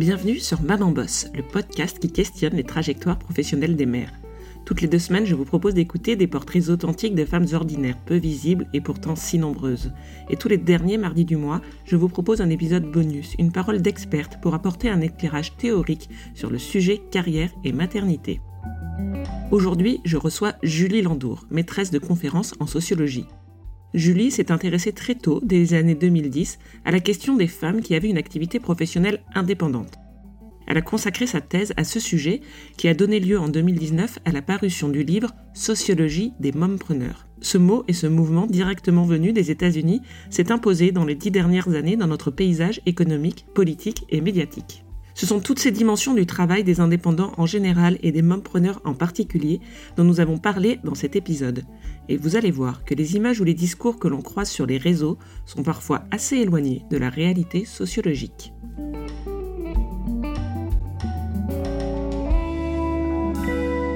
Bienvenue sur Maman Boss, le podcast qui questionne les trajectoires professionnelles des mères. Toutes les deux semaines, je vous propose d'écouter des portraits authentiques de femmes ordinaires, peu visibles et pourtant si nombreuses. Et tous les derniers mardis du mois, je vous propose un épisode bonus, une parole d'experte pour apporter un éclairage théorique sur le sujet carrière et maternité. Aujourd'hui, je reçois Julie Landour, maîtresse de conférences en sociologie. Julie s'est intéressée très tôt, dès les années 2010, à la question des femmes qui avaient une activité professionnelle indépendante. Elle a consacré sa thèse à ce sujet qui a donné lieu en 2019 à la parution du livre Sociologie des mompreneurs. Ce mot et ce mouvement directement venu des États-Unis s'est imposé dans les dix dernières années dans notre paysage économique, politique et médiatique. Ce sont toutes ces dimensions du travail des indépendants en général et des mompreneurs en particulier dont nous avons parlé dans cet épisode. Et vous allez voir que les images ou les discours que l'on croise sur les réseaux sont parfois assez éloignés de la réalité sociologique.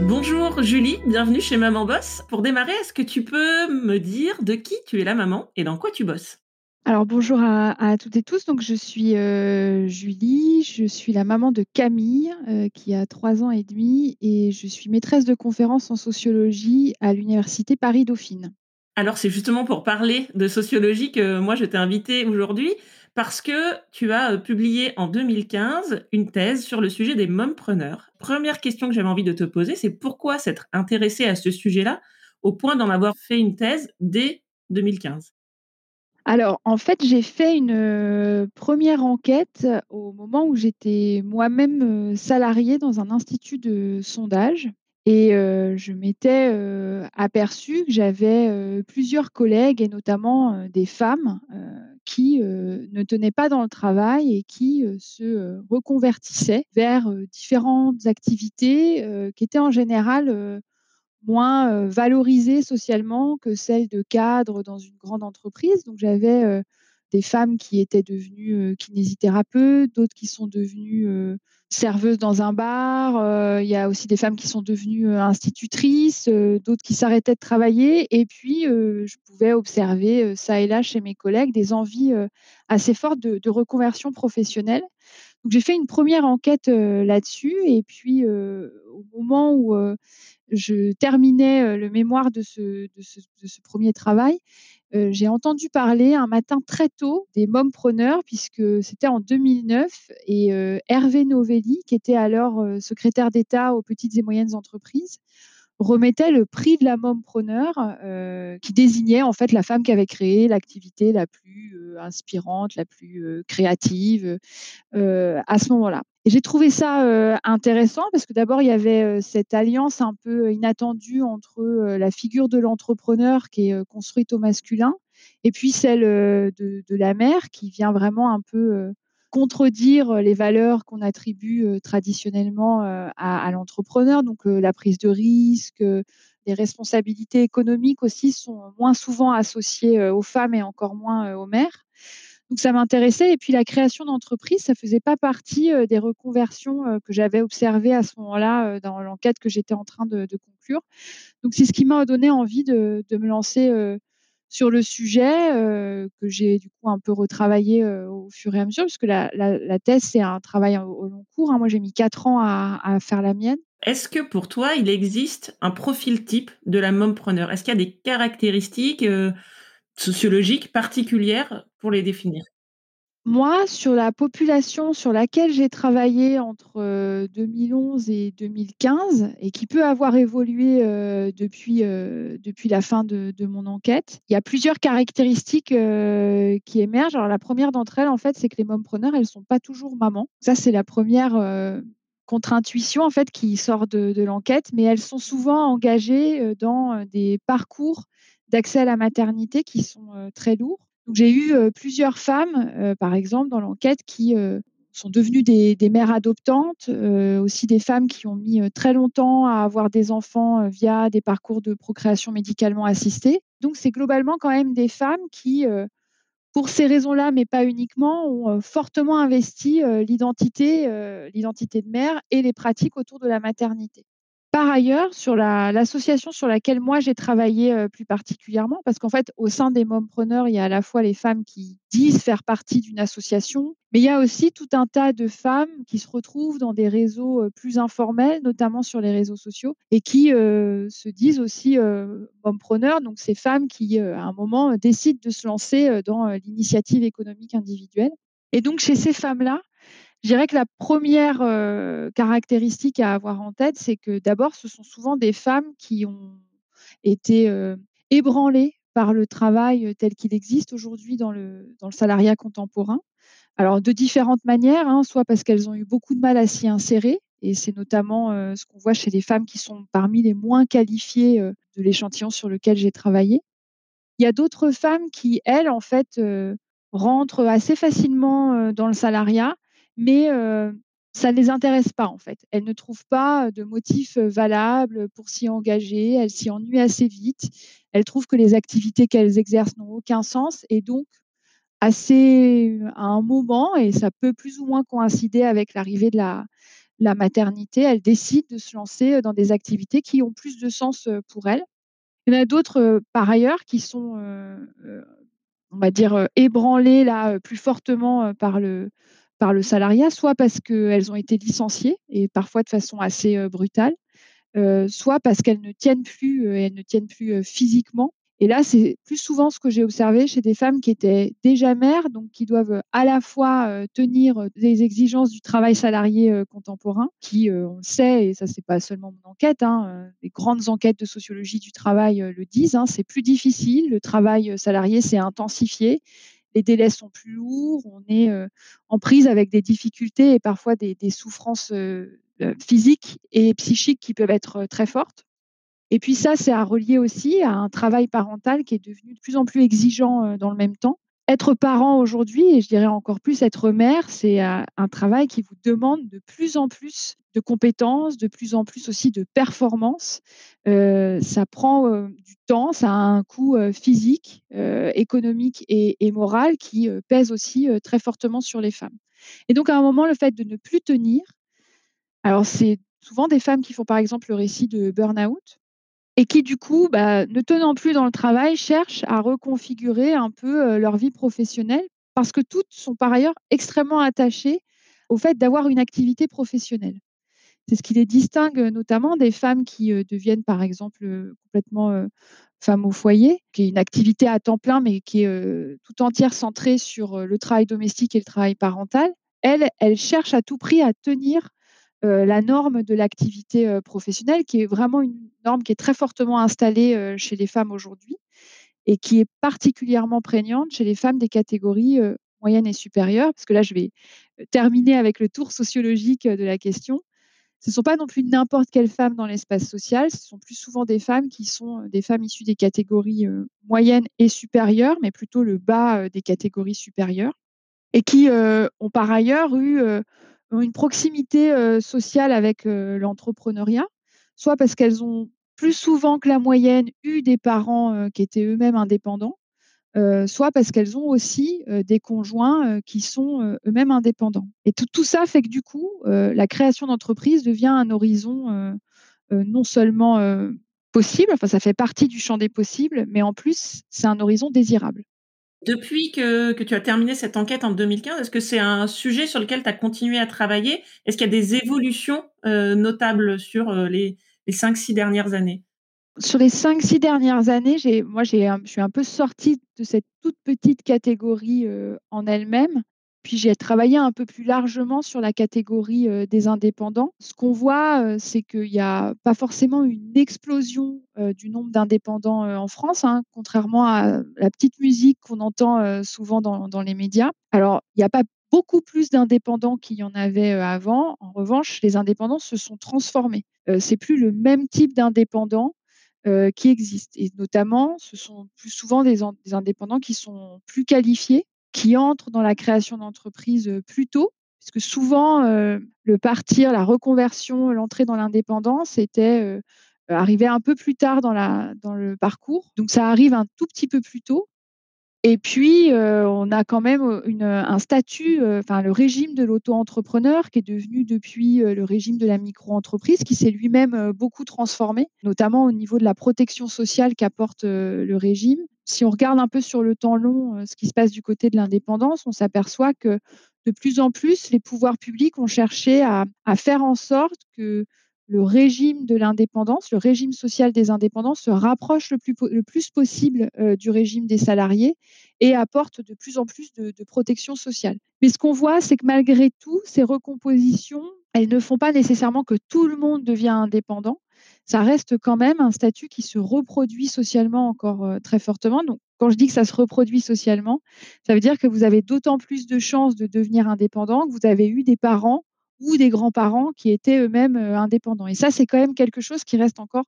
Bonjour Julie, bienvenue chez Maman Boss. Pour démarrer, est-ce que tu peux me dire de qui tu es la maman et dans quoi tu bosses? Alors bonjour à, toutes et tous. Donc je suis euh, Julie, je suis la maman de Camille euh, qui a trois ans et demi et je suis maîtresse de conférences en sociologie à l'université Paris Dauphine. Alors c'est justement pour parler de sociologie que moi je t'ai invitée aujourd'hui parce que tu as euh, publié en 2015 une thèse sur le sujet des mompreneurs. Première question que j'avais envie de te poser, c'est pourquoi s'être intéressée à ce sujet-là au point d'en avoir fait une thèse dès 2015 alors, en fait, j'ai fait une euh, première enquête au moment où j'étais moi-même euh, salariée dans un institut de sondage. Et euh, je m'étais aperçue que j'avais plusieurs collègues et notamment des femmes qui ne tenaient pas dans le travail et qui se reconvertissaient vers différentes activités qui étaient en général moins valorisées socialement que celles de cadres dans une grande entreprise. Donc j'avais des femmes qui étaient devenues kinésithérapeutes, d'autres qui sont devenues serveuses dans un bar. Il y a aussi des femmes qui sont devenues institutrices, d'autres qui s'arrêtaient de travailler. Et puis, je pouvais observer ça et là chez mes collègues des envies assez fortes de, de reconversion professionnelle. J'ai fait une première enquête là-dessus. Et puis, au moment où je terminais le mémoire de ce, premier travail, j'ai entendu parler un matin très tôt des mompreneurs, puisque c'était en 2009, et Hervé Novelli, qui était alors secrétaire d'État aux petites et moyennes entreprises, remettait le prix de la mompreneur, qui désignait en fait la femme qui avait créé l'activité la plus inspirante, la plus créative à ce moment-là. Et j'ai trouvé ça intéressant parce que d'abord, il y avait cette alliance un peu inattendue entre la figure de l'entrepreneur qui est construite au masculin et puis celle de, la mère qui vient vraiment un peu contredire les valeurs qu'on attribue traditionnellement à, l'entrepreneur. Donc la prise de risque, les responsabilités économiques aussi sont moins souvent associées aux femmes et encore moins aux mères. Donc ça m'intéressait. Et puis la création d'entreprise, ça faisait pas partie euh, des reconversions euh, que j'avais observées à ce moment-là euh, dans l'enquête que j'étais en train de, conclure. Donc c'est ce qui m'a donné envie de, me lancer sur le sujet que j'ai du coup un peu retravaillé au fur et à mesure, parce que la, thèse c'est un travail au, long cours. Hein. Moi j'ai mis quatre ans à, faire la mienne. Est-ce que pour toi il existe un profil type de la mompreneur Est-ce qu'il y a des caractéristiques sociologiques particulières pour les définir? Moi, sur la population sur laquelle j'ai travaillé entre 2011 et 2015 et qui peut avoir évolué depuis, depuis la fin de, mon enquête, il y a plusieurs caractéristiques qui émergent. Alors, la première d'entre elles, en fait, c'est que les mompreneurs, elles ne sont pas toujours mamans. Ça, c'est la première contre-intuition, en fait, qui sort de l'enquête, mais elles sont souvent engagées dans des parcours d'accès à la maternité qui sont très lourds. J'ai eu plusieurs femmes, par exemple, dans l'enquête, qui sont devenues des, mères adoptantes, aussi des femmes qui ont mis très longtemps à avoir des enfants via des parcours de procréation médicalement assistée. Donc, c'est globalement quand même des femmes qui, pour ces raisons-là, mais pas uniquement, ont fortement investi l'identité, l'identité de mère et les pratiques autour de la maternité. Par ailleurs, sur la l'association sur laquelle moi j'ai travaillé, heu, plus particulièrement, parce qu'en fait, au sein des mompreneurs, il y a à la fois les femmes qui disent faire partie d'une association, mais il y a aussi tout un tas de femmes qui se retrouvent dans des réseaux, heu, plus informels, notamment sur les réseaux sociaux et qui, heu, se disent aussi, mompreneurs, donc ces femmes qui, à un moment, décident de se lancer, dans, l'initiative économique individuelle. Et donc chez ces femmes-là, je dirais que la première re caractéristique à avoir en tête, c'est que d'abord, ce sont souvent des femmes qui ont été, heu, ébranlées par le travail, heu, tel qu'il existe aujourd'hui dans le dans le salariat contemporain. Alors de différentes manières, hein, soit parce qu'elles ont eu beaucoup de mal à s'y insérer et c'est notamment, ce qu'on voit chez les femmes qui sont parmi les moins qualifiées, de l'échantillon sur lequel j'ai travaillé. Il y a d'autres femmes qui, elles, en fait, rentrent assez facilement, dans le salariat, mais ça ne les intéresse pas, en fait. Elles ne trouvent pas de motifs, valables pour s'y engager. Elles s'y ennuient assez vite. Elles trouvent que les activités qu'elles exercent n'ont aucun sens et donc assez à un moment et ça peut plus ou moins coïncider avec l'arrivée de la la maternité, elles décident de se lancer, dans des activités qui ont plus de sens, pour elles. Il y en a d'autres, par ailleurs qui sont, heu, on va dire, ébranlées là, plus fortement, par le par le salariat, soit parce qu'elles ont été licenciées et parfois de façon assez, heu, brutale, heu, soit parce qu'elles ne tiennent plus, heu, elles ne tiennent plus, physiquement. Et là, c'est plus souvent ce que j'ai observé chez des femmes qui étaient déjà mères, donc qui doivent, à la fois, tenir, les exigences du travail salarié, contemporain qui, on le sait et ça c'est pas seulement mon enquête, hein, les grandes enquêtes de sociologie du travail, le disent, hein, c'est plus difficile, le travail, salarié s'est intensifié, les délais sont plus lourds, on est, heu, en prise avec des difficultés et parfois des souffrances, heu heu, physiques et psychiques qui peuvent être, très fortes et puis ça, c'est à relier aussi à un travail parental qui est devenu de plus en plus exigeant, dans le même temps. Être parent aujourd'hui et je dirais encore plus être mère, c'est, heu, un travail qui vous demande de plus en plus de compétences, de plus en plus aussi de performance. Heu, ça prend, heu, du temps, ça a un coût, physique, économique et et moral qui, pèse aussi, très fortement sur les femmes et donc à un moment, le fait de ne plus tenir alors c'est souvent des femmes qui font par exemple le récit de burn-out et qui du coup, bah, ne tenant plus dans le travail, cherchent à reconfigurer un peu, heu, leur vie professionnelle parce que toutes sont par ailleurs extrêmement attachées au fait d'avoir une activité professionnelle. C'est ce qui les distingue, heu, notamment des femmes qui, heu, deviennent par exemple, complètement, femmes au foyer, qui est une activité à temps plein, mais qui est, tout entière centrée sur, le travail domestique et le travail parental. Elles, elles cherchent à tout prix à tenir, la norme de l'activité, heu, professionnelle qui est vraiment une norme qui est très fortement installée, heu, chez les femmes aujourd'hui et qui est particulièrement prégnante chez les femmes des catégories, heu, moyennes et supérieures. Parce que là, je vais, terminer avec le tour sociologique, de la question. Ce sont pas non plus n'importe quelles femmes dans l'espace social, ce sont plus souvent des femmes qui sont, des femmes issues des catégories, heu, moyennes et supérieures, mais plutôt le bas, des catégories supérieures et qui, ont par ailleurs eu, une proximité, sociale avec, l'entrepreneuriat. Soit parce qu'elles ont plus souvent que la moyenne eu des parents, qui étaient eux-mêmes indépendants, soit parce qu'elles ont aussi, des conjoints, qui sont, eux-mêmes indépendants et tout tout ça fait que du coup, la création d'entreprise devient un horizon, non seulement, possible, enfin ça fait partie du champ des possibles, mais en plus, c'est un horizon désirable. Depuis que que tu as terminé cette enquête en 2015, est-ce que c'est un sujet sur lequel tu as continué à travailler? Est-ce qu'il y a des évolutions, heu, notables sur, heu, les les 5-6 dernières années? Sur les 5-6 dernières années, moi je suis un peu sortie de cette toute petite catégorie, heu, en elle-même. Puis j'ai travaillé un peu plus largement sur la catégorie, heu, des indépendants. Ce qu'on voit, heu, c'est qu'il y a pas forcément une explosion, heu, du nombre d'indépendants, en France, hein, contrairement à la petite musique qu'on entend, souvent dans les médias. Alors, il y a pas beaucoup plus d'indépendants qu'il y en avait, avant. En revanche, les indépendants se sont transformés. C'est plus le même type d'indépendant, heu, qui existe et notamment, ce sont plus souvent des en des indépendants qui sont plus qualifiés, qui entrent dans la création d'entreprise, heu, plus tôt. Puisque souvent, heu, le partir, la reconversion, l'entrée dans l'indépendance était, heu, arrivait un peu plus tard dans la dans le parcours. Donc ça arrive un tout petit peu plus tôt Et puis, heu, on a quand même, une, un statut, heu, enfin le régime de l'auto-entrepreneur qui est devenu depuis, le régime de la micro-entreprise qui s'est lui-même, beaucoup transformé, notamment au niveau de la protection sociale qu'apporte, le régime. Si on regarde un peu sur le temps long, ce qui se passe du côté de l'indépendance, on s'aperçoit que de plus en plus, les pouvoirs publics ont cherché à faire en sorte que le régime de l'indépendance, le régime social des indépendants se rapproche le plus, le plus possible euh, du régime des salariés et apporte de plus en plus de, de protection sociale. Mais ce qu'on voit, c'est que malgré tout, ces recompositions, elles ne font pas nécessairement que tout le monde devient indépendant. Ça reste quand même un statut qui se reproduit socialement encore euh, très fortement. Donc, quand je dis que ça se reproduit socialement, ça veut dire que vous avez d'autant plus de chances de devenir indépendant que vous avez eu des parents ou des grands-parents qui étaient eux-mêmes euh, indépendants. Et ça, c'est quand même quelque chose qui reste encore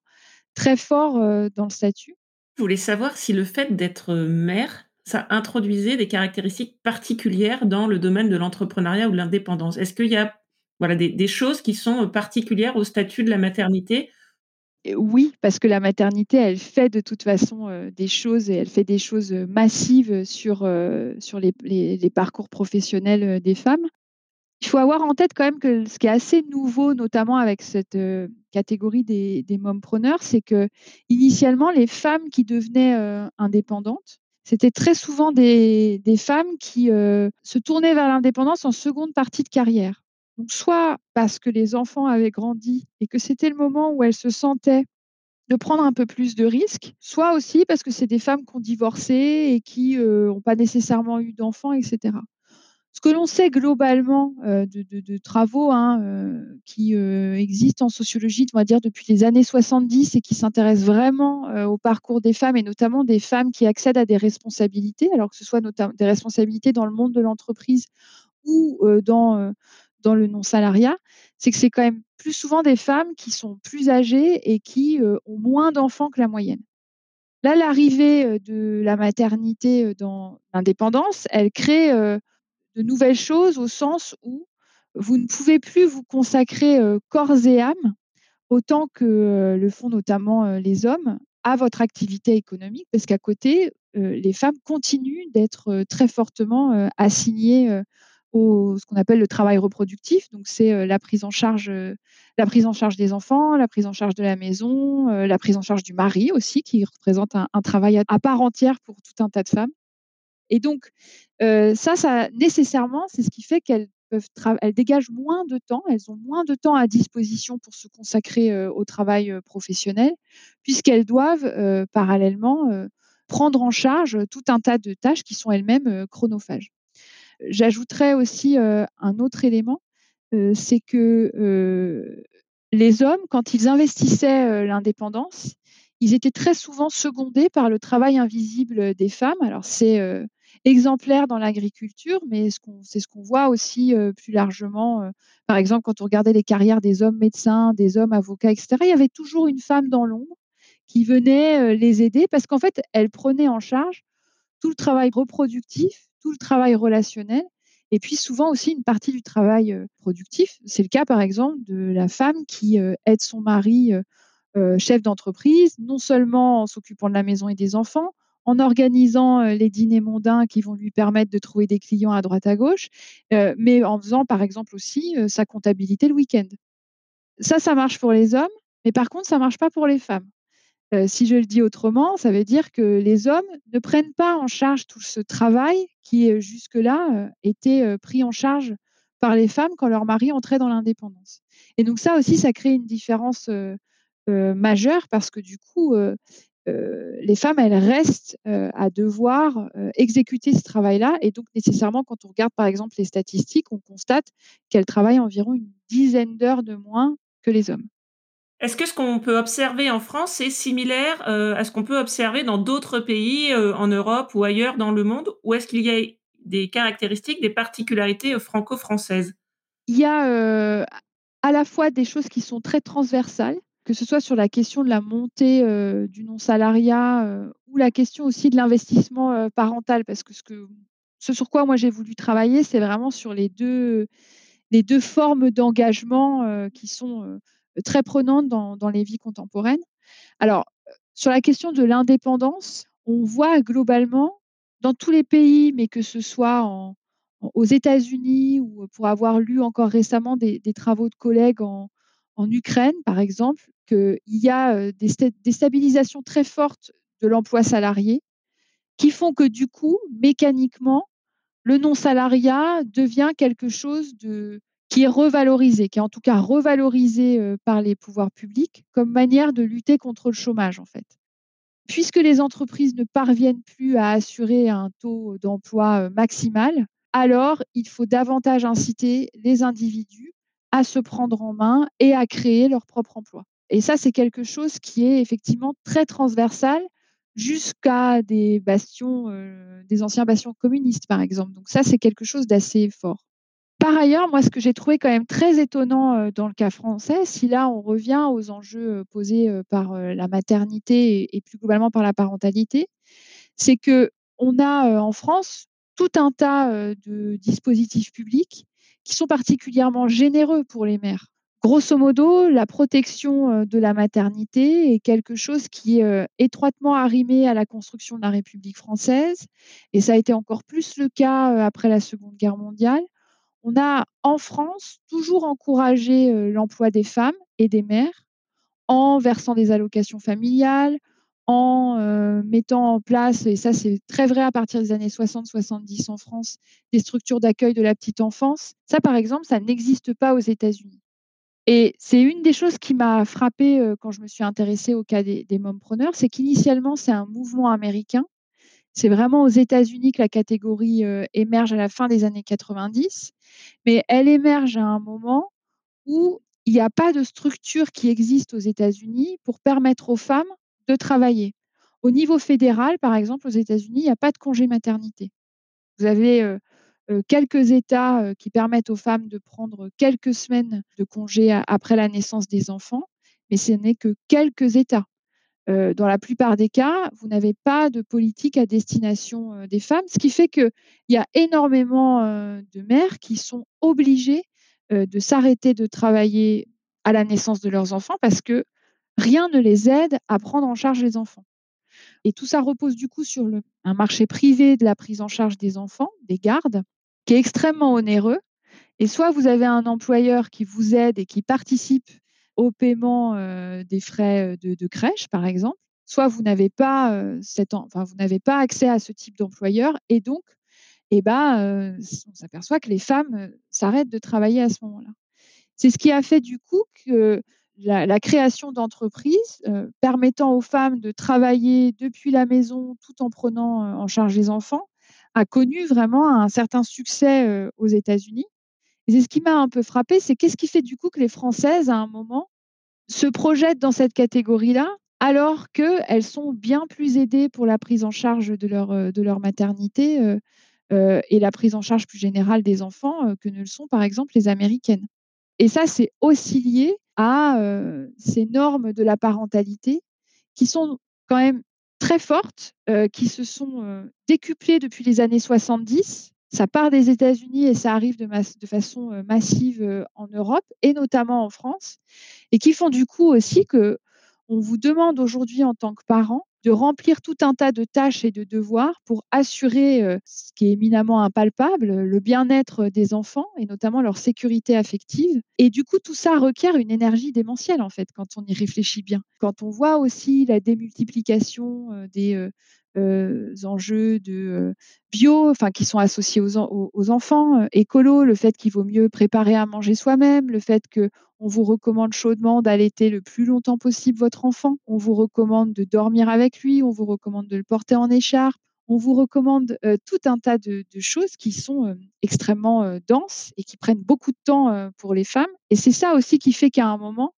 très fort euh, dans le statut. Je voulais savoir si le fait d'être mère, ça introduisait des caractéristiques particulières dans le domaine de l'entrepreneuriat ou de l'indépendance. Est-ce qu'il y a voilà, des, des, choses qui sont particulières au statut de la maternité? Oui, parce que la maternité, elle fait de toute façon euh, des choses et elle fait des choses massives sur, euh, sur les, les, les, parcours professionnels des femmes. Il faut avoir en tête quand même que ce qui est assez nouveau, notamment avec cette euh, catégorie des, des mompreneurs, c'est que initialement, les femmes qui devenaient euh, indépendantes, c'était très souvent des, femmes qui euh, se tournaient vers l'indépendance en seconde partie de carrière. Donc, soit parce que les enfants avaient grandi et que c'était le moment où elles se sentaient de prendre un peu plus de risques, soit aussi parce que c'est des femmes qui ont divorcé et qui n'ont pas nécessairement eu d'enfants, etc. Ce que l'on sait globalement euh, de, travaux hein, euh, qui euh, existent en sociologie, on va dire depuis les années 70 et qui s'intéressent vraiment au parcours des femmes et notamment des femmes qui accèdent à des responsabilités, alors que ce soit notamment des responsabilités dans le monde de l'entreprise ou dans, dans le non-salariat, c'est que c'est quand même plus souvent des femmes qui sont plus âgées et qui ont moins d'enfants que la moyenne. Là, l'arrivée de la maternité dans l'indépendance, elle crée de nouvelles choses au sens où vous ne pouvez plus vous consacrer corps et âme autant que le font notamment les hommes à votre activité économique parce qu'à côté, les femmes continuent d'être très fortement assignées au ce qu'on appelle le travail reproductif. Donc c'est la prise en charge, la prise en charge des enfants, la prise en charge de la maison, la prise en charge du mari aussi, qui représente un, un travail à part entière pour tout un tas de femmes. Et donc, ça, ça nécessairement, c'est ce qui fait qu'elles dégagent moins de temps, elles ont moins de temps à disposition pour se consacrer au travail professionnel, puisqu'elles doivent parallèlement prendre en charge tout un tas de tâches qui sont elles-mêmes chronophages. J'ajouterais aussi un autre élément, c'est que les hommes, quand ils investissaient l'indépendance, ils étaient très souvent secondés par le travail invisible des femmes. Alors c'est exemplaire dans l'agriculture, mais c'est ce qu'on voit aussi plus largement. Par exemple, quand on regardait les carrières des hommes médecins, des hommes avocats, etc., il y avait toujours une femme dans l'ombre qui venait les aider parce qu'en fait, elle prenait en charge tout le travail reproductif, tout le travail relationnel, et puis souvent aussi une partie du travail productif. C'est le cas, par exemple, de la femme qui aide son mari chef d'entreprise, non seulement en s'occupant de la maison et des enfants, en organisant les dîners mondains qui vont lui permettre de trouver des clients à droite à gauche, mais en faisant par exemple aussi sa comptabilité le week-end. Ça, ça marche pour les hommes, mais par contre, ça ne marche pas pour les femmes. si je le dis autrement, ça veut dire que les hommes ne prennent pas en charge tout ce travail qui jusque-là était pris en charge par les femmes quand leur mari entrait dans l'indépendance. Et donc ça aussi, ça crée une différence majeure parce que du coup, euh, les femmes, elles restent euh, à devoir euh, exécuter ce travail-là. Et donc, nécessairement, quand on regarde par exemple les statistiques, on constate qu'elles travaillent environ une dizaine d'heures de moins que les hommes. Est-ce que ce qu'on peut observer en France est similaire à ce qu'on peut observer dans d'autres pays en Europe ou ailleurs dans le monde? Ou est-ce qu'il y a des caractéristiques, des particularités franco-françaises? Il y a à la fois des choses qui sont très transversales que ce soit sur la question de la montée du non-salariat ou la question aussi de l'investissement parental, parce que ce, sur quoi moi j'ai voulu travailler, c'est vraiment sur les deux, les deux formes d'engagement qui sont très prenantes dans, dans, les vies contemporaines. Alors, sur la question de l'indépendance, on voit globalement dans tous les pays, mais que ce soit aux États-Unis ou pour avoir lu encore récemment des des travaux de collègues en en Ukraine, par exemple, qu'il y a, des stabilisations très fortes de l'emploi salarié qui font que du coup, mécaniquement, le non-salariat devient quelque chose qui est revalorisé, qui est en tout cas revalorisé, par les pouvoirs publics comme manière de lutter contre le chômage, en fait. Puisque les entreprises ne parviennent plus à assurer un taux d'emploi, maximal, alors il faut davantage inciter les individus à se prendre en main et à créer leur propre emploi. Et ça, c'est quelque chose qui est effectivement très transversal jusqu'à des bastions, heu, des anciens bastions communistes, par exemple. Donc ça, c'est quelque chose d'assez fort. Par ailleurs, moi, ce que j'ai trouvé quand même très étonnant, heu, dans le cas français, si là on revient aux enjeux, heu, posés, par, la maternité et plus globalement par la parentalité, c'est qu'on a, heu, en France tout un tas, de dispositifs publics qui sont particulièrement généreux pour les mères. Grosso modo, la protection, heu, de la maternité est quelque chose qui est, heu, étroitement arrimé à la construction de la République française et ça a été encore plus le cas, heu, après la Seconde Guerre mondiale. On a, en France, toujours encouragé, l'emploi des femmes et des mères en versant des allocations familiales, en, mettant en place et ça c'est très vrai à partir des années 60-70 en France, des structures d'accueil de la petite enfance. Ça, par exemple, ça n'existe pas aux États-Unis et c'est une des choses qui m'a frappée, heu, quand je me suis intéressée au cas des des mompreneurs, c'est qu'initialement, c'est un mouvement américain. C'est vraiment aux États-Unis que la catégorie, heu, émerge à la fin des années 90, mais elle émerge à un moment où il y a pas de structure qui existe aux États-Unis pour permettre aux femmes de travailler. Au niveau fédéral, par exemple, aux États-Unis, il y a pas de congé maternité. Vous avez, heu, quelques États, heu, qui permettent aux femmes de prendre quelques semaines de congé après la naissance des enfants, mais ce n'est que quelques États. Heu, dans la plupart des cas, vous n'avez pas de politique à destination, des femmes, ce qui fait qu'il y a énormément, de mères qui sont obligées, de s'arrêter de travailler à la naissance de leurs enfants parce que rien ne les aide à prendre en charge les enfants et tout ça repose du coup sur un marché privé de la prise en charge des enfants, des gardes, qui est extrêmement onéreux et soit vous avez un employeur qui vous aide et qui participe au paiement, heu, des frais, heu, de crèche, par exemple, soit vous n'avez pas, n'avez pas accès à ce type d'employeur et donc heu, s on s'aperçoit que les femmes, s'arrêtent de travailler à ce moment-là. C'est ce qui a fait du coup que la création d'entreprises, permettant aux femmes de travailler depuis la maison tout en prenant, en charge les enfants, a connu vraiment un certain succès, aux États-Unis et ce qui m'a un peu frappée, c'est qu'est-ce qui fait du coup que les Françaises, à un moment, se projettent dans cette catégorie-là, alors qu'elles sont bien plus aidées pour la prise en charge de leur, de leur maternité, et la prise en charge plus générale des enfants, que ne le sont, par exemple, les Américaines et ça, c'est aussi lié à, ces normes de la parentalité qui sont quand même très fortes, heu, qui se sont, heu, décuplées depuis les années 70. Ça part des États-Unis et ça arrive de façon, heu, massive, en Europe et notamment en France et qui font du coup aussi qu'on vous demande aujourd'hui en tant que parent de remplir tout un tas de tâches et de devoirs pour assurer, heu, ce qui est éminemment impalpable, le bien-être des enfants et notamment leur sécurité affective et du coup, tout ça requiert une énergie démentielle, en fait, quand on y réfléchit bien. Quand on voit aussi la démultiplication, heu, des, heu, enjeux de, heu, bio, enfin qui sont associés aux en aux aux enfants, heu, écolo, le fait qu'il vaut mieux préparer à manger soi-même, le fait qu'on vous recommande chaudement d'allaiter le plus longtemps possible votre enfant. On vous recommande de dormir avec lui, on vous recommande de le porter en écharpe. On vous recommande, tout un tas de choses qui sont, extrêmement, denses et qui prennent beaucoup de temps, pour les femmes et c'est ça aussi qui fait qu'à un moment,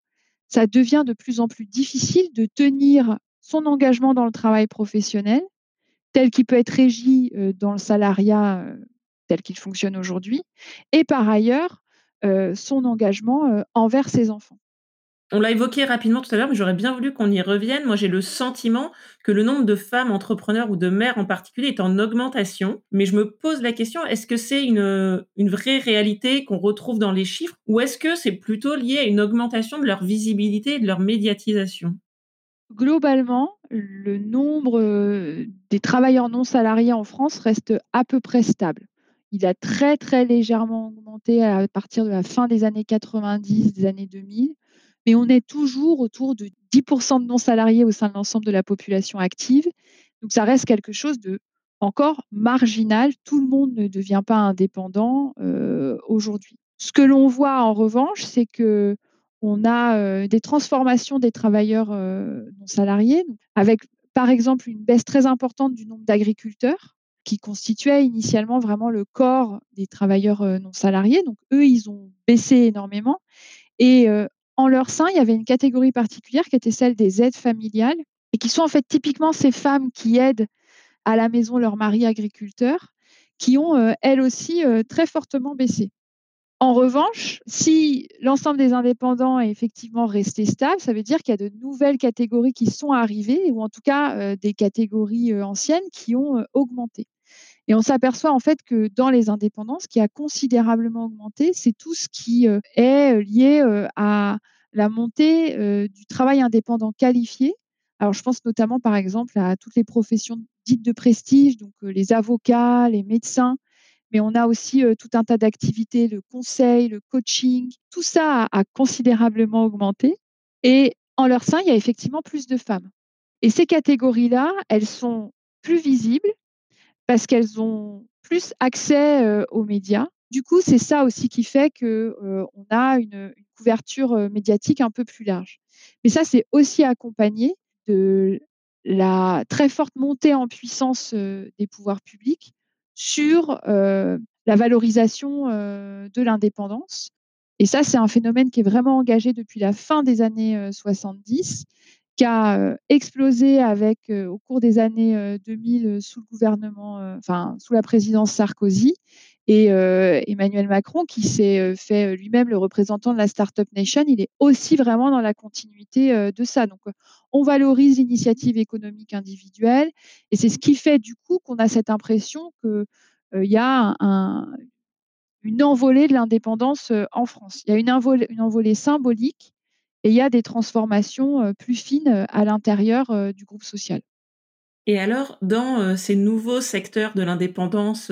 ça devient de plus en plus difficile de tenir son engagement dans le travail professionnel, tel qu'il peut être régi, heu, dans le salariat, heu, tel qu'il fonctionne aujourd'hui et par ailleurs, heu, son engagement, envers ses enfants. On l'a évoqué rapidement tout à l'heure, mais j'aurais bien voulu qu'on y revienne. Moi, j'ai le sentiment que le nombre de femmes entrepreneurs ou de mères en particulier est en augmentation, mais je me pose la question, est-ce que c'est une, une vraie réalité qu'on retrouve dans les chiffres ou est-ce que c'est plutôt lié à une augmentation de leur visibilité et de leur médiatisation? Globalement, le nombre des travailleurs non salariés en France reste à peu près stable. Il a très, très légèrement augmenté à partir de la fin des années 90, des années 2000, mais on est toujours autour de 10% de non salariés au sein de l'ensemble de la population active. Donc ça reste quelque chose de encore marginal. Tout le monde ne devient pas indépendant aujourd'hui. Ce que l'on voit en revanche, c'est que on a des transformations des travailleurs non salariés, avec par exemple une baisse très importante du nombre d'agriculteurs qui constituaient initialement vraiment le corps des travailleurs non salariés. Donc eux, ils ont baissé énormément. Et en leur sein, il y avait une catégorie particulière qui était celle des aides familiales et qui sont en fait typiquement ces femmes qui aident à la maison leur mari agriculteur, qui ont elles aussi très fortement baissé. En revanche, si l'ensemble des indépendants est effectivement resté stable, ça veut dire qu'il y a de nouvelles catégories qui sont arrivées, ou en tout cas euh, des catégories euh, anciennes qui ont euh, augmenté. Et on s'aperçoit en fait que dans les indépendants, ce qui a considérablement augmenté, c'est tout ce qui est lié à la montée du travail indépendant qualifié. Alors je pense notamment par exemple à toutes les professions dites de prestige, donc les avocats, les médecins, mais on a aussi tout un tas d'activités, le conseil, le coaching. Tout ça a, considérablement augmenté. Et en leur sein, il y a effectivement plus de femmes. Et ces catégories-là, elles sont plus visibles parce qu'elles ont plus accès aux médias. Du coup, c'est ça aussi qui fait qu'on a une, une, couverture médiatique un peu plus large. Mais ça, c'est aussi accompagné de la très forte montée en puissance des pouvoirs publics sur la valorisation de l'indépendance. Et ça, c'est un phénomène qui est vraiment engagé depuis la fin des années 70, qui a explosé avec, au cours des années 2000 sous le gouvernement, enfin sous la présidence Sarkozy, et Emmanuel Macron, qui s'est fait lui-même le représentant de la Startup Nation, il est aussi vraiment dans la continuité de ça. Donc, on valorise l'initiative économique individuelle et c'est ce qui fait du coup qu'on a cette impression qu'il euh, y a une envolée de l'indépendance euh, en France. Il y a une envolée, symbolique et il y a des transformations euh, plus fines à l'intérieur du groupe social. Et alors, dans ces nouveaux secteurs de l'indépendance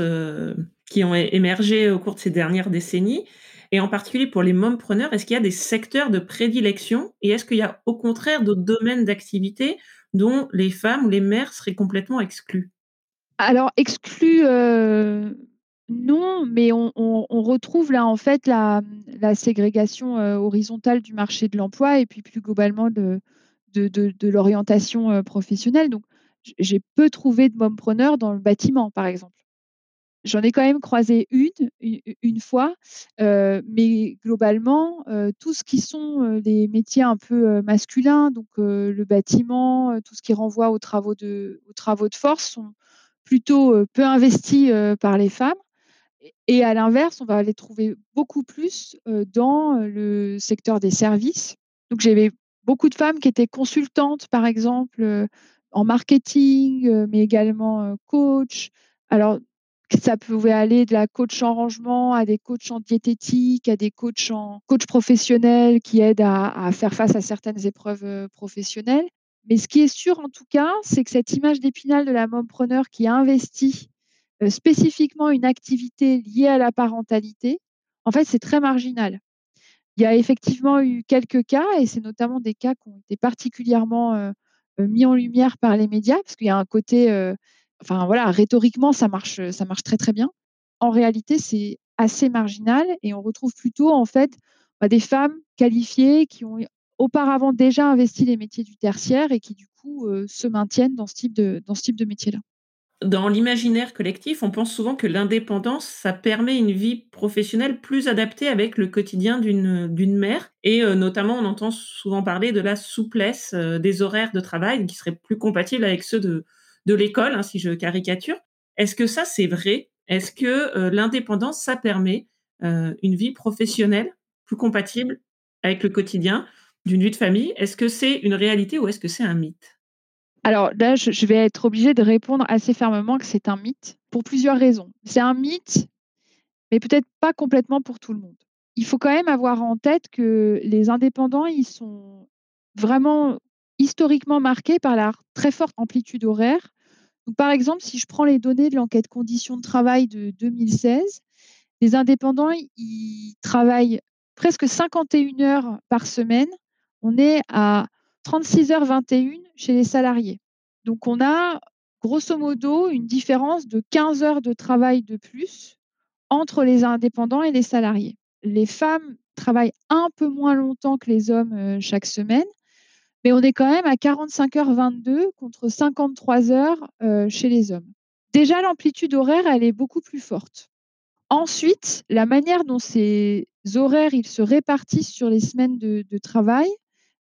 qui ont émergé au cours de ces dernières décennies, et en particulier pour les mompreneurs, est-ce qu'il y a des secteurs de prédilection et est-ce qu'il y a au contraire d'autres domaines d'activité dont les femmes ou les mères seraient complètement exclues? Alors, exclues, euh, non, mais on, retrouve là en fait la, ségrégation euh, horizontale du marché de l'emploi et puis plus globalement de, l'orientation euh, professionnelle. Donc, j'ai peu trouvé de mompreneurs dans le bâtiment, par exemple. J'en ai quand même croisé une, une, fois, mais globalement, euh, tout ce qui sont les métiers un peu masculins, donc le bâtiment, tout ce qui renvoie aux travaux de, aux travaux de force, sont plutôt peu investis par les femmes. Et à l'inverse, on va les trouver beaucoup plus dans le secteur des services. Donc j'avais beaucoup de femmes qui étaient consultantes, par exemple, en marketing, mais également coach. Alors, ça pouvait aller de la coach en rangement à des coachs en diététique, à des coachs en coach professionnels qui aident à, faire face à certaines épreuves euh, professionnelles. Mais ce qui est sûr en tout cas, c'est que cette image d'épinal de la mompreneur qui a investi euh, spécifiquement une activité liée à la parentalité, en fait, c'est très marginal. Il y a effectivement eu quelques cas, et c'est notamment des cas qui ont été particulièrement euh, mis en lumière par les médias, parce qu'il y a un côté enfin voilà, rhétoriquement, ça marche, ça marche très très bien. En réalité, c'est assez marginal et on retrouve plutôt en fait bah, des femmes qualifiées qui ont auparavant déjà investi les métiers du tertiaire et qui du coup euh, se maintiennent dans ce type de, dans ce type de métier-là. Dans l'imaginaire collectif, on pense souvent que l'indépendance, ça permet une vie professionnelle plus adaptée avec le quotidien d'une mère. Et euh, notamment, on entend souvent parler de la souplesse euh, des horaires de travail qui seraient plus compatibles avec ceux de, l'école, hein, si je caricature. Est-ce que ça, c'est vrai? Est-ce que euh, l'indépendance, ça permet une vie professionnelle plus compatible avec le quotidien d'une vie de famille? Est-ce que c'est une réalité ou est-ce que c'est un mythe? Alors là, je vais être obligée de répondre assez fermement que c'est un mythe pour plusieurs raisons. C'est un mythe, mais peut-être pas complètement pour tout le monde. Il faut quand même avoir en tête que les indépendants, ils sont vraiment historiquement marquées par la très forte amplitude horaire. Donc, par exemple, si je prends les données de l'enquête conditions de travail de 2016, les indépendants, ils travaillent presque 51 heures par semaine. On est à 36 heures 21 chez les salariés. Donc, on a grosso modo une différence de 15 heures de travail de plus entre les indépendants et les salariés. Les femmes travaillent un peu moins longtemps que les hommes euh, chaque semaine, mais on est quand même à 45 heures 22 contre 53 heures euh, chez les hommes. Déjà, l'amplitude horaire, elle est beaucoup plus forte. Ensuite, la manière dont ces horaires ils se répartissent sur les semaines de, travail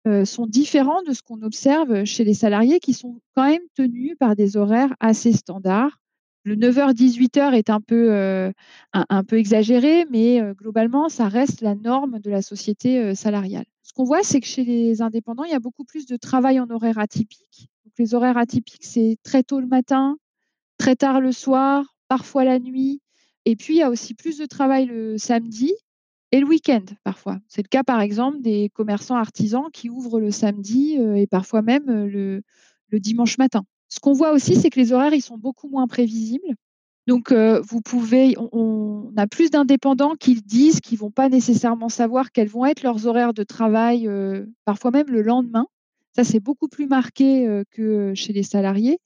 euh, sont différents de ce qu'on observe chez les salariés qui sont quand même tenus par des horaires assez standards. Le 9h-18h est un peu, euh, un, peu exagéré, mais euh, globalement, ça reste la norme de la société salariale. Ce qu'on voit, c'est que chez les indépendants, il y a beaucoup plus de travail en horaire atypique. Donc, les horaires atypiques, c'est très tôt le matin, très tard le soir, parfois la nuit, et puis, il y a aussi plus de travail le samedi et le week-end parfois. C'est le cas, par exemple, des commerçants artisans qui ouvrent le samedi euh, et parfois même euh, le, dimanche matin. Ce qu'on voit aussi, c'est que les horaires, ils sont beaucoup moins prévisibles. Donc, euh, vous pouvez, on, a plus d'indépendants qui disent qu'ils vont pas nécessairement savoir quels vont être leurs horaires de travail, parfois même le lendemain. Ça, c'est beaucoup plus marqué que chez les salariés.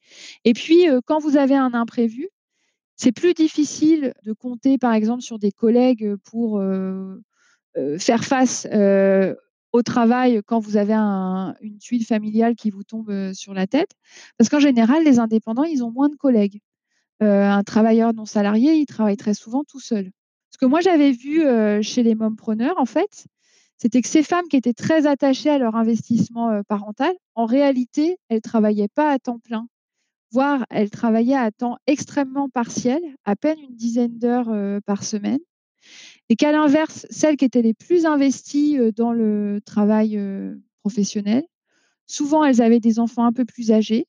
Et puis, quand vous avez un imprévu, c'est plus difficile de compter, par exemple, sur des collègues pour faire face au travail quand vous avez une tuile familiale qui vous tombe sur la tête. Parce qu'en général, les indépendants, ils ont moins de collègues. un travailleur non salarié, il travaille très souvent tout seul. Ce que moi, j'avais vu chez les mompreneurs, en fait, c'était que ces femmes qui étaient très attachées à leur investissement parental, en réalité, elles ne travaillaient pas à temps plein voire elle travaillait à temps extrêmement partiel, à peine une dizaine d'heures par semaine. Et qu'à l'inverse, celles qui étaient les plus investies dans le travail professionnel, souvent elles avaient des enfants un peu plus âgés,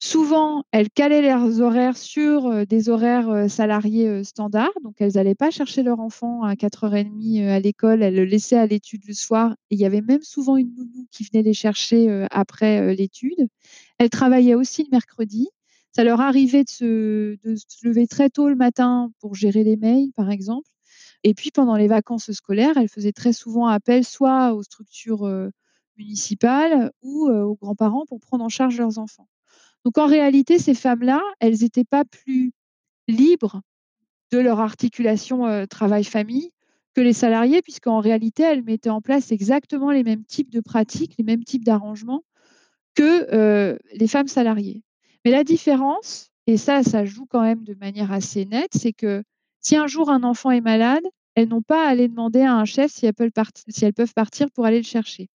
Souvent, elles calaient leurs horaires sur des horaires salariés standards. Donc, elles n'allaient pas chercher leur enfant à 4h30 à l'école, elles le laissaient à l'étude le soir. Il y avait même souvent une nounou qui venait les chercher après l'étude. Elles travaillaient aussi le mercredi. Ça leur arrivait de se, lever très tôt le matin pour gérer les mails, par exemple. Et puis, pendant les vacances scolaires, elles faisaient très souvent appel soit aux structures municipales ou aux grands-parents pour prendre en charge leurs enfants. Donc en réalité, ces femmes-là, elles n'étaient pas plus libres de leur articulation euh, travail-famille que les salariés, puisqu'en réalité, elles mettaient en place exactement les mêmes types de pratiques, les mêmes types d'arrangements que euh, les femmes salariées. Mais la différence, et ça, ça joue quand même de manière assez nette, c'est que si un jour un enfant est malade, elles n'ont pas à aller demander à un chef si elles peuvent partir pour aller le chercher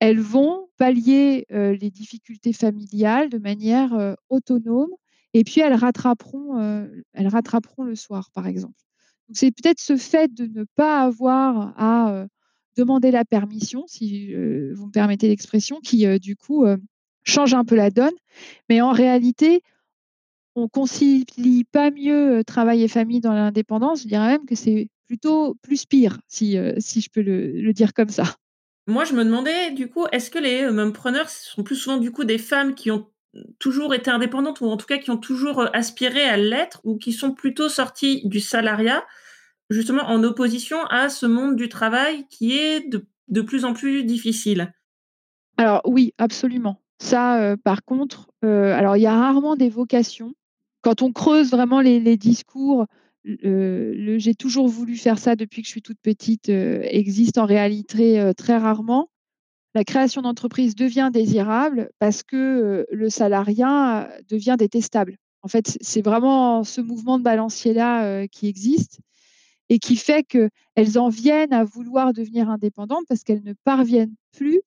elles vont pallier euh, les difficultés familiales de manière euh, autonome et puis elles rattraperont, elles rattraperont le soir, par exemple. Donc c'est peut-être ce fait de ne pas avoir à demander la permission, si vous me permettez l'expression, qui du coup change un peu la donne. Mais en réalité, on concilie pas mieux travail et famille dans l'indépendance. Je dirais même que c'est plutôt plus pire, si, si je peux le dire comme ça. Moi, je me demandais, du coup, est-ce que les euh, preneurs sont plus souvent, du coup, des femmes qui ont toujours été indépendantes ou en tout cas qui ont toujours euh, aspiré à l'être ou qui sont plutôt sorties du salariat, justement en opposition à ce monde du travail qui est de, plus en plus difficile Alors oui, absolument. Ça, euh, par contre, alors il y a rarement des vocations. Quand on creuse vraiment les discours, j'ai toujours voulu faire ça depuis que je suis toute petite euh, existe en réalité euh, très rarement. La création d'entreprise devient désirable parce que euh, le salariat devient détestable. En fait, c'est vraiment ce mouvement de balancier-là qui existe et qui fait qu'elles en viennent à vouloir devenir indépendantes parce qu'elles ne parviennent plus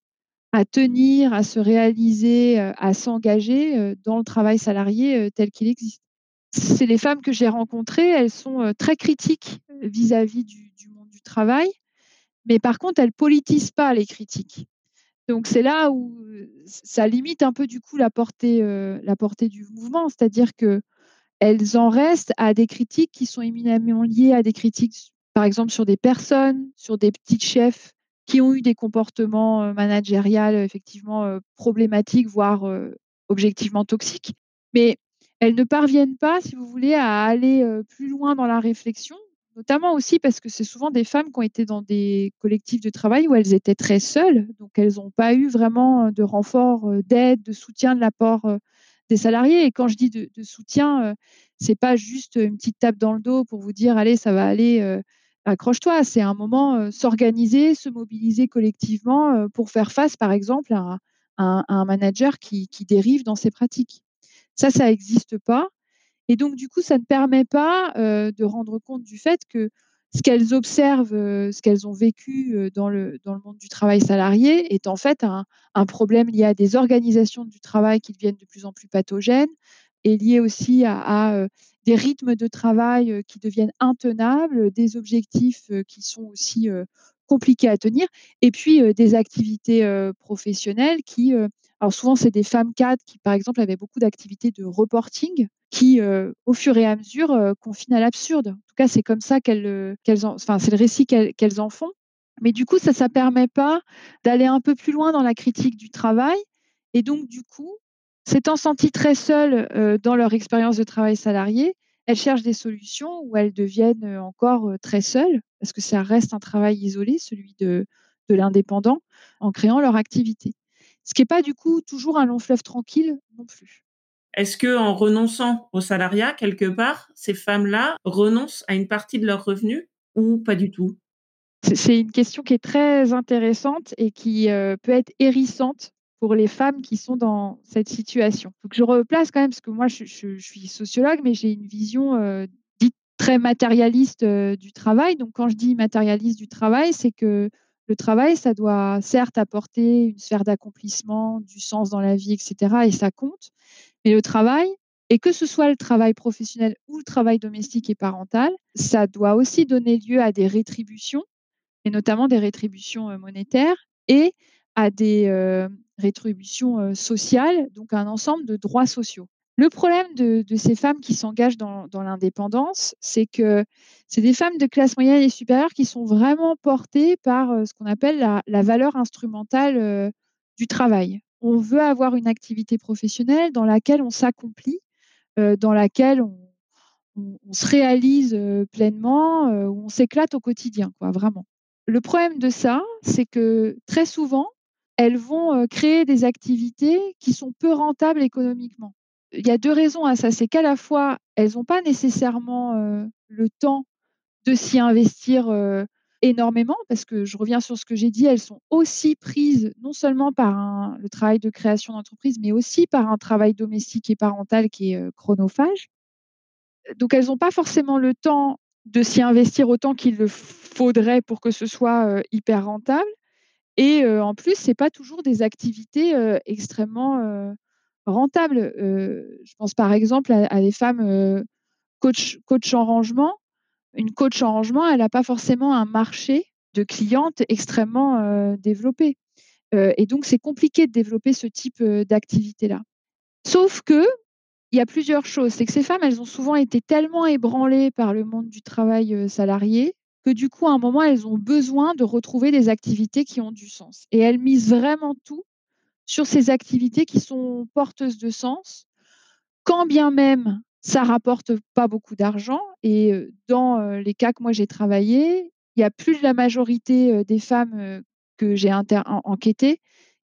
à tenir, à se réaliser, à s'engager dans le travail salarié tel qu'il existe c'est les femmes que j'ai rencontrées, elles sont euh, très critiques vis-à-vis du, monde du travail, mais par contre, elles politisent pas les critiques. Donc c'est là où euh, ça limite un peu du coup euh, la portée du mouvement, c'est-à-dire que elles en restent à des critiques qui sont éminemment liées à des critiques, par exemple sur des personnes, sur des petits chefs qui ont eu des comportements managériels effectivement problématiques, voire objectivement toxiques. Mais elles ne parviennent pas, si vous voulez, à aller plus loin dans la réflexion, notamment aussi parce que c'est souvent des femmes qui ont été dans des collectifs de travail où elles étaient très seules, donc elles n'ont pas eu vraiment de renfort, d'aide, de soutien de l'apport des salariés. Et quand je dis de, soutien, c'est pas juste une petite tape dans le dos pour vous dire allez, ça va aller, accroche-toi. C'est un moment s'organiser, se mobiliser collectivement pour faire face, par exemple, à, un manager qui dérive dans ses pratiques. Ça, ça n'existe pas. Et donc, du coup, ça ne permet pas de rendre compte du fait que ce qu'elles observent, ce qu'elles ont vécu dans le, monde du travail salarié est en fait un, problème lié à des organisations du travail qui deviennent de plus en plus pathogènes et lié aussi à des rythmes de travail qui deviennent intenables, des objectifs qui sont aussi compliqués à tenir, et puis des activités professionnelles qui, alors souvent c'est des femmes cadres qui par exemple avaient beaucoup d'activités de reporting, qui au fur et à mesure confinent à l'absurde. En tout cas c'est comme ça qu'elles, qu'elles enfin c'est le récit qu'elles, en font. Mais du coup ça ça permet pas d'aller un peu plus loin dans la critique du travail, et donc du coup S'étant senties très seules dans leur expérience de travail salarié, elles cherchent des solutions où elles deviennent encore très seules, parce que ça reste un travail isolé, celui de, de l'indépendant, en créant leur activité. Ce qui n'est pas du coup toujours un long fleuve tranquille non plus. Est-ce que en renonçant au salariat, quelque part, ces femmes-là renoncent à une partie de leurs revenus ou pas du tout? C'est une question qui est très intéressante et qui peut être hérissante pour les femmes qui sont dans cette situation. Donc je replace quand même, parce que moi je, suis sociologue, mais j'ai une vision euh, dite très matérialiste euh, du travail. Donc quand je dis matérialiste du travail, c'est que le travail, ça doit certes apporter une sphère d'accomplissement, du sens dans la vie, etc. Et ça compte. Mais le travail, et que ce soit le travail professionnel ou le travail domestique et parental, ça doit aussi donner lieu à des rétributions, et notamment des rétributions euh, monétaires, et à des rétributions sociales, donc un ensemble de droits sociaux. Le problème de, ces femmes qui s'engagent dans, l'indépendance, c'est que c'est des femmes de classe moyenne et supérieure qui sont vraiment portées par ce qu'on appelle la, valeur instrumentale du travail. On veut avoir une activité professionnelle dans laquelle on s'accomplit, dans laquelle on, se réalise pleinement, où on s'éclate au quotidien, quoi, vraiment. Le problème de ça, c'est que très souvent, elles vont créer des activités qui sont peu rentables économiquement. Il y a deux raisons à ça. C'est qu'à la fois, elles n'ont pas nécessairement le temps de s'y investir énormément, parce que je reviens sur ce que j'ai dit, elles sont aussi prises non seulement par le travail de création d'entreprise, mais aussi par un travail domestique et parental qui est chronophage. Donc elles n'ont pas forcément le temps de s'y investir autant qu'il le faudrait pour que ce soit hyper rentable. Et en plus, c'est pas toujours des activités extrêmement rentables. je pense par exemple à, des femmes coach, coach en rangement. Une coach en rangement, elle n'a pas forcément un marché de clientes extrêmement développé. et donc, c'est compliqué de développer ce type d'activité-là. Sauf que il y a plusieurs choses. C'est que ces femmes, elles ont souvent été tellement ébranlées par le monde du travail salarié que du coup, à un moment, elles ont besoin de retrouver des activités qui ont du sens. Et elles misent vraiment tout sur ces activités qui sont porteuses de sens, quand bien même ça rapporte pas beaucoup d'argent. Et dans les cas que moi j'ai travaillé, il y a plus de la majorité des femmes que j'ai enquêtées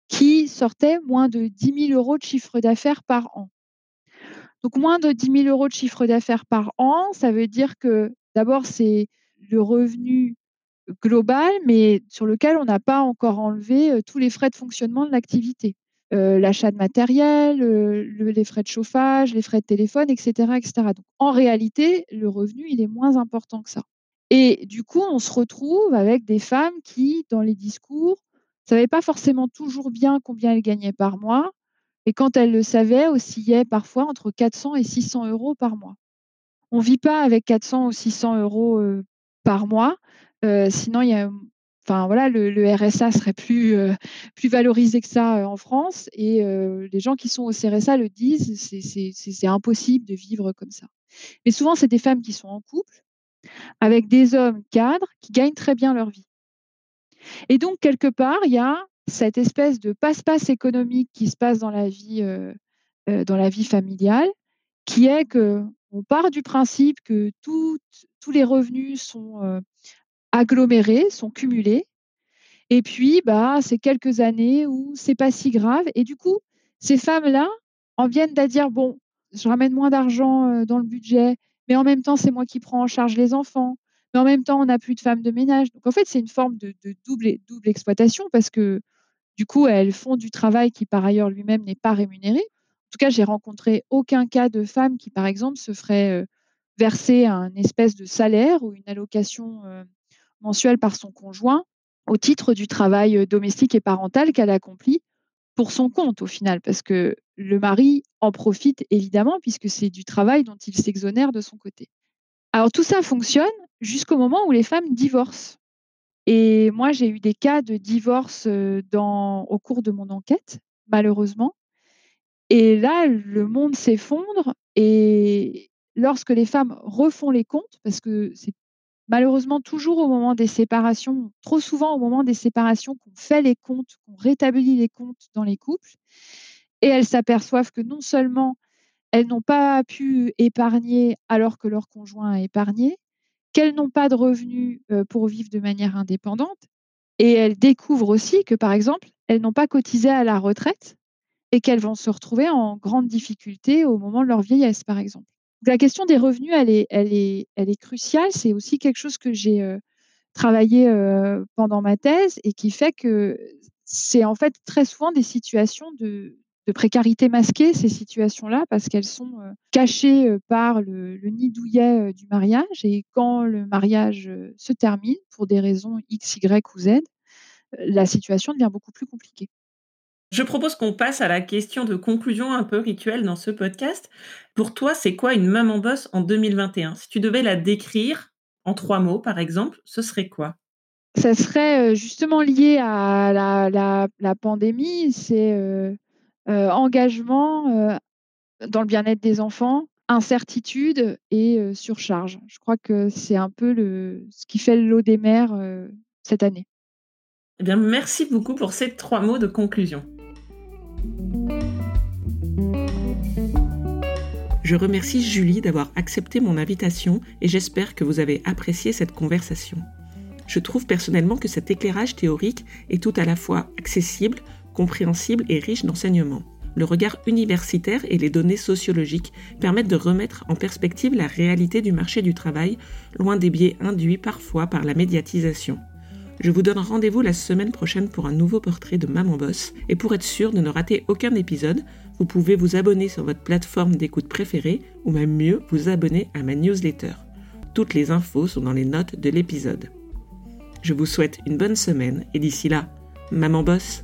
qui sortaient moins de 10 000 euros de chiffre d'affaires par an. Donc moins de 10 000 euros de chiffre d'affaires par an, ça veut dire que d'abord c'est le revenu global, mais sur lequel on n'a pas encore enlevé tous les frais de fonctionnement de l'activité. l'achat de matériel, les frais de chauffage, les frais de téléphone, etc., etc. Donc, en réalité, le revenu, il est moins important que ça. Et du coup, on se retrouve avec des femmes qui, dans les discours, ne savaient pas forcément toujours bien combien elles gagnaient par mois. Et quand elles le savaient, oscillaient parfois entre 400 et 600 euros par mois. On ne vit pas avec 400 ou 600 euros par mois. Sinon, il y a, enfin voilà, le, RSA serait plus plus valorisé que ça en France. Et les gens qui sont au CRSA le disent, c'est impossible de vivre comme ça. Mais souvent, c'est des femmes qui sont en couple avec des hommes cadres qui gagnent très bien leur vie. Et donc, quelque part, il y a cette espèce de passe-passe économique qui se passe dans la vie, dans la vie familiale, qui est que on part du principe que tous les revenus sont agglomérés, sont cumulés. Et puis, bah, c'est quelques années où c'est pas si grave. Et du coup, ces femmes-là en viennent à dire bon, je ramène moins d'argent dans le budget, mais en même temps, c'est moi qui prends en charge les enfants mais en même temps, on n'a plus de femmes de ménage. Donc en fait, c'est une forme de, double, double exploitation parce que du coup, elles font du travail qui par ailleurs lui-même n'est pas rémunéré. En tout cas, j'ai rencontré aucun cas de femme qui, par exemple, se ferait euh, verser un espèce de salaire ou une allocation euh, mensuelle par son conjoint au titre du travail euh, domestique et parental qu'elle accomplit pour son compte au final, parce que le mari en profite évidemment puisque c'est du travail dont il s'exonère de son côté. Alors tout ça fonctionne jusqu'au moment où les femmes divorcent. Et moi, j'ai eu des cas de divorce dans, au cours de mon enquête, malheureusement. Et là, le monde s'effondre. Et lorsque les femmes refont les comptes, parce que c'est malheureusement toujours au moment des séparations, trop souvent au moment des séparations, qu'on fait les comptes, qu'on rétablit les comptes dans les couples, et elles s'aperçoivent que non seulement elles n'ont pas pu épargner alors que leur conjoint a épargné, qu'elles n'ont pas de revenus pour vivre de manière indépendante. Et elles découvrent aussi que, par exemple, elles n'ont pas cotisé à la retraite et qu'elles vont se retrouver en grande difficulté au moment de leur vieillesse, par exemple. La question des revenus, elle est, cruciale. C'est aussi quelque chose que j'ai travaillé pendant ma thèse et qui fait que c'est en fait très souvent des situations de, précarité masquée, ces situations-là, parce qu'elles sont euh, cachées euh, par le, nid douillet euh, du mariage. Et quand le mariage se termine, pour des raisons X, Y ou Z, la situation devient beaucoup plus compliquée. Je propose qu'on passe à la question de conclusion un peu rituelle dans ce podcast. Pour toi, c'est quoi une maman boss en 2021 Si tu devais la décrire en trois mots, par exemple, ce serait quoi? Ça serait justement lié à la, pandémie. C'est euh, engagement euh, dans le bien-être des enfants, incertitude et euh, surcharge. Je crois que c'est un peu le, ce qui fait le lot des mères cette année. Eh bien, merci beaucoup pour ces trois mots de conclusion. Je remercie Julie d'avoir accepté mon invitation et j'espère que vous avez apprécié cette conversation. Je trouve personnellement que cet éclairage théorique est tout à la fois accessible, compréhensible et riche d'enseignements. Le regard universitaire et les données sociologiques permettent de remettre en perspective la réalité du marché du travail, loin des biais induits parfois par la médiatisation. Je vous donne rendez-vous la semaine prochaine pour un nouveau portrait de Maman Boss. Et pour être sûr de ne rater aucun épisode, vous pouvez vous abonner sur votre plateforme d'écoute préférée ou même mieux, vous abonner à ma newsletter. Toutes les infos sont dans les notes de l'épisode. Je vous souhaite une bonne semaine et d'ici là, Maman Boss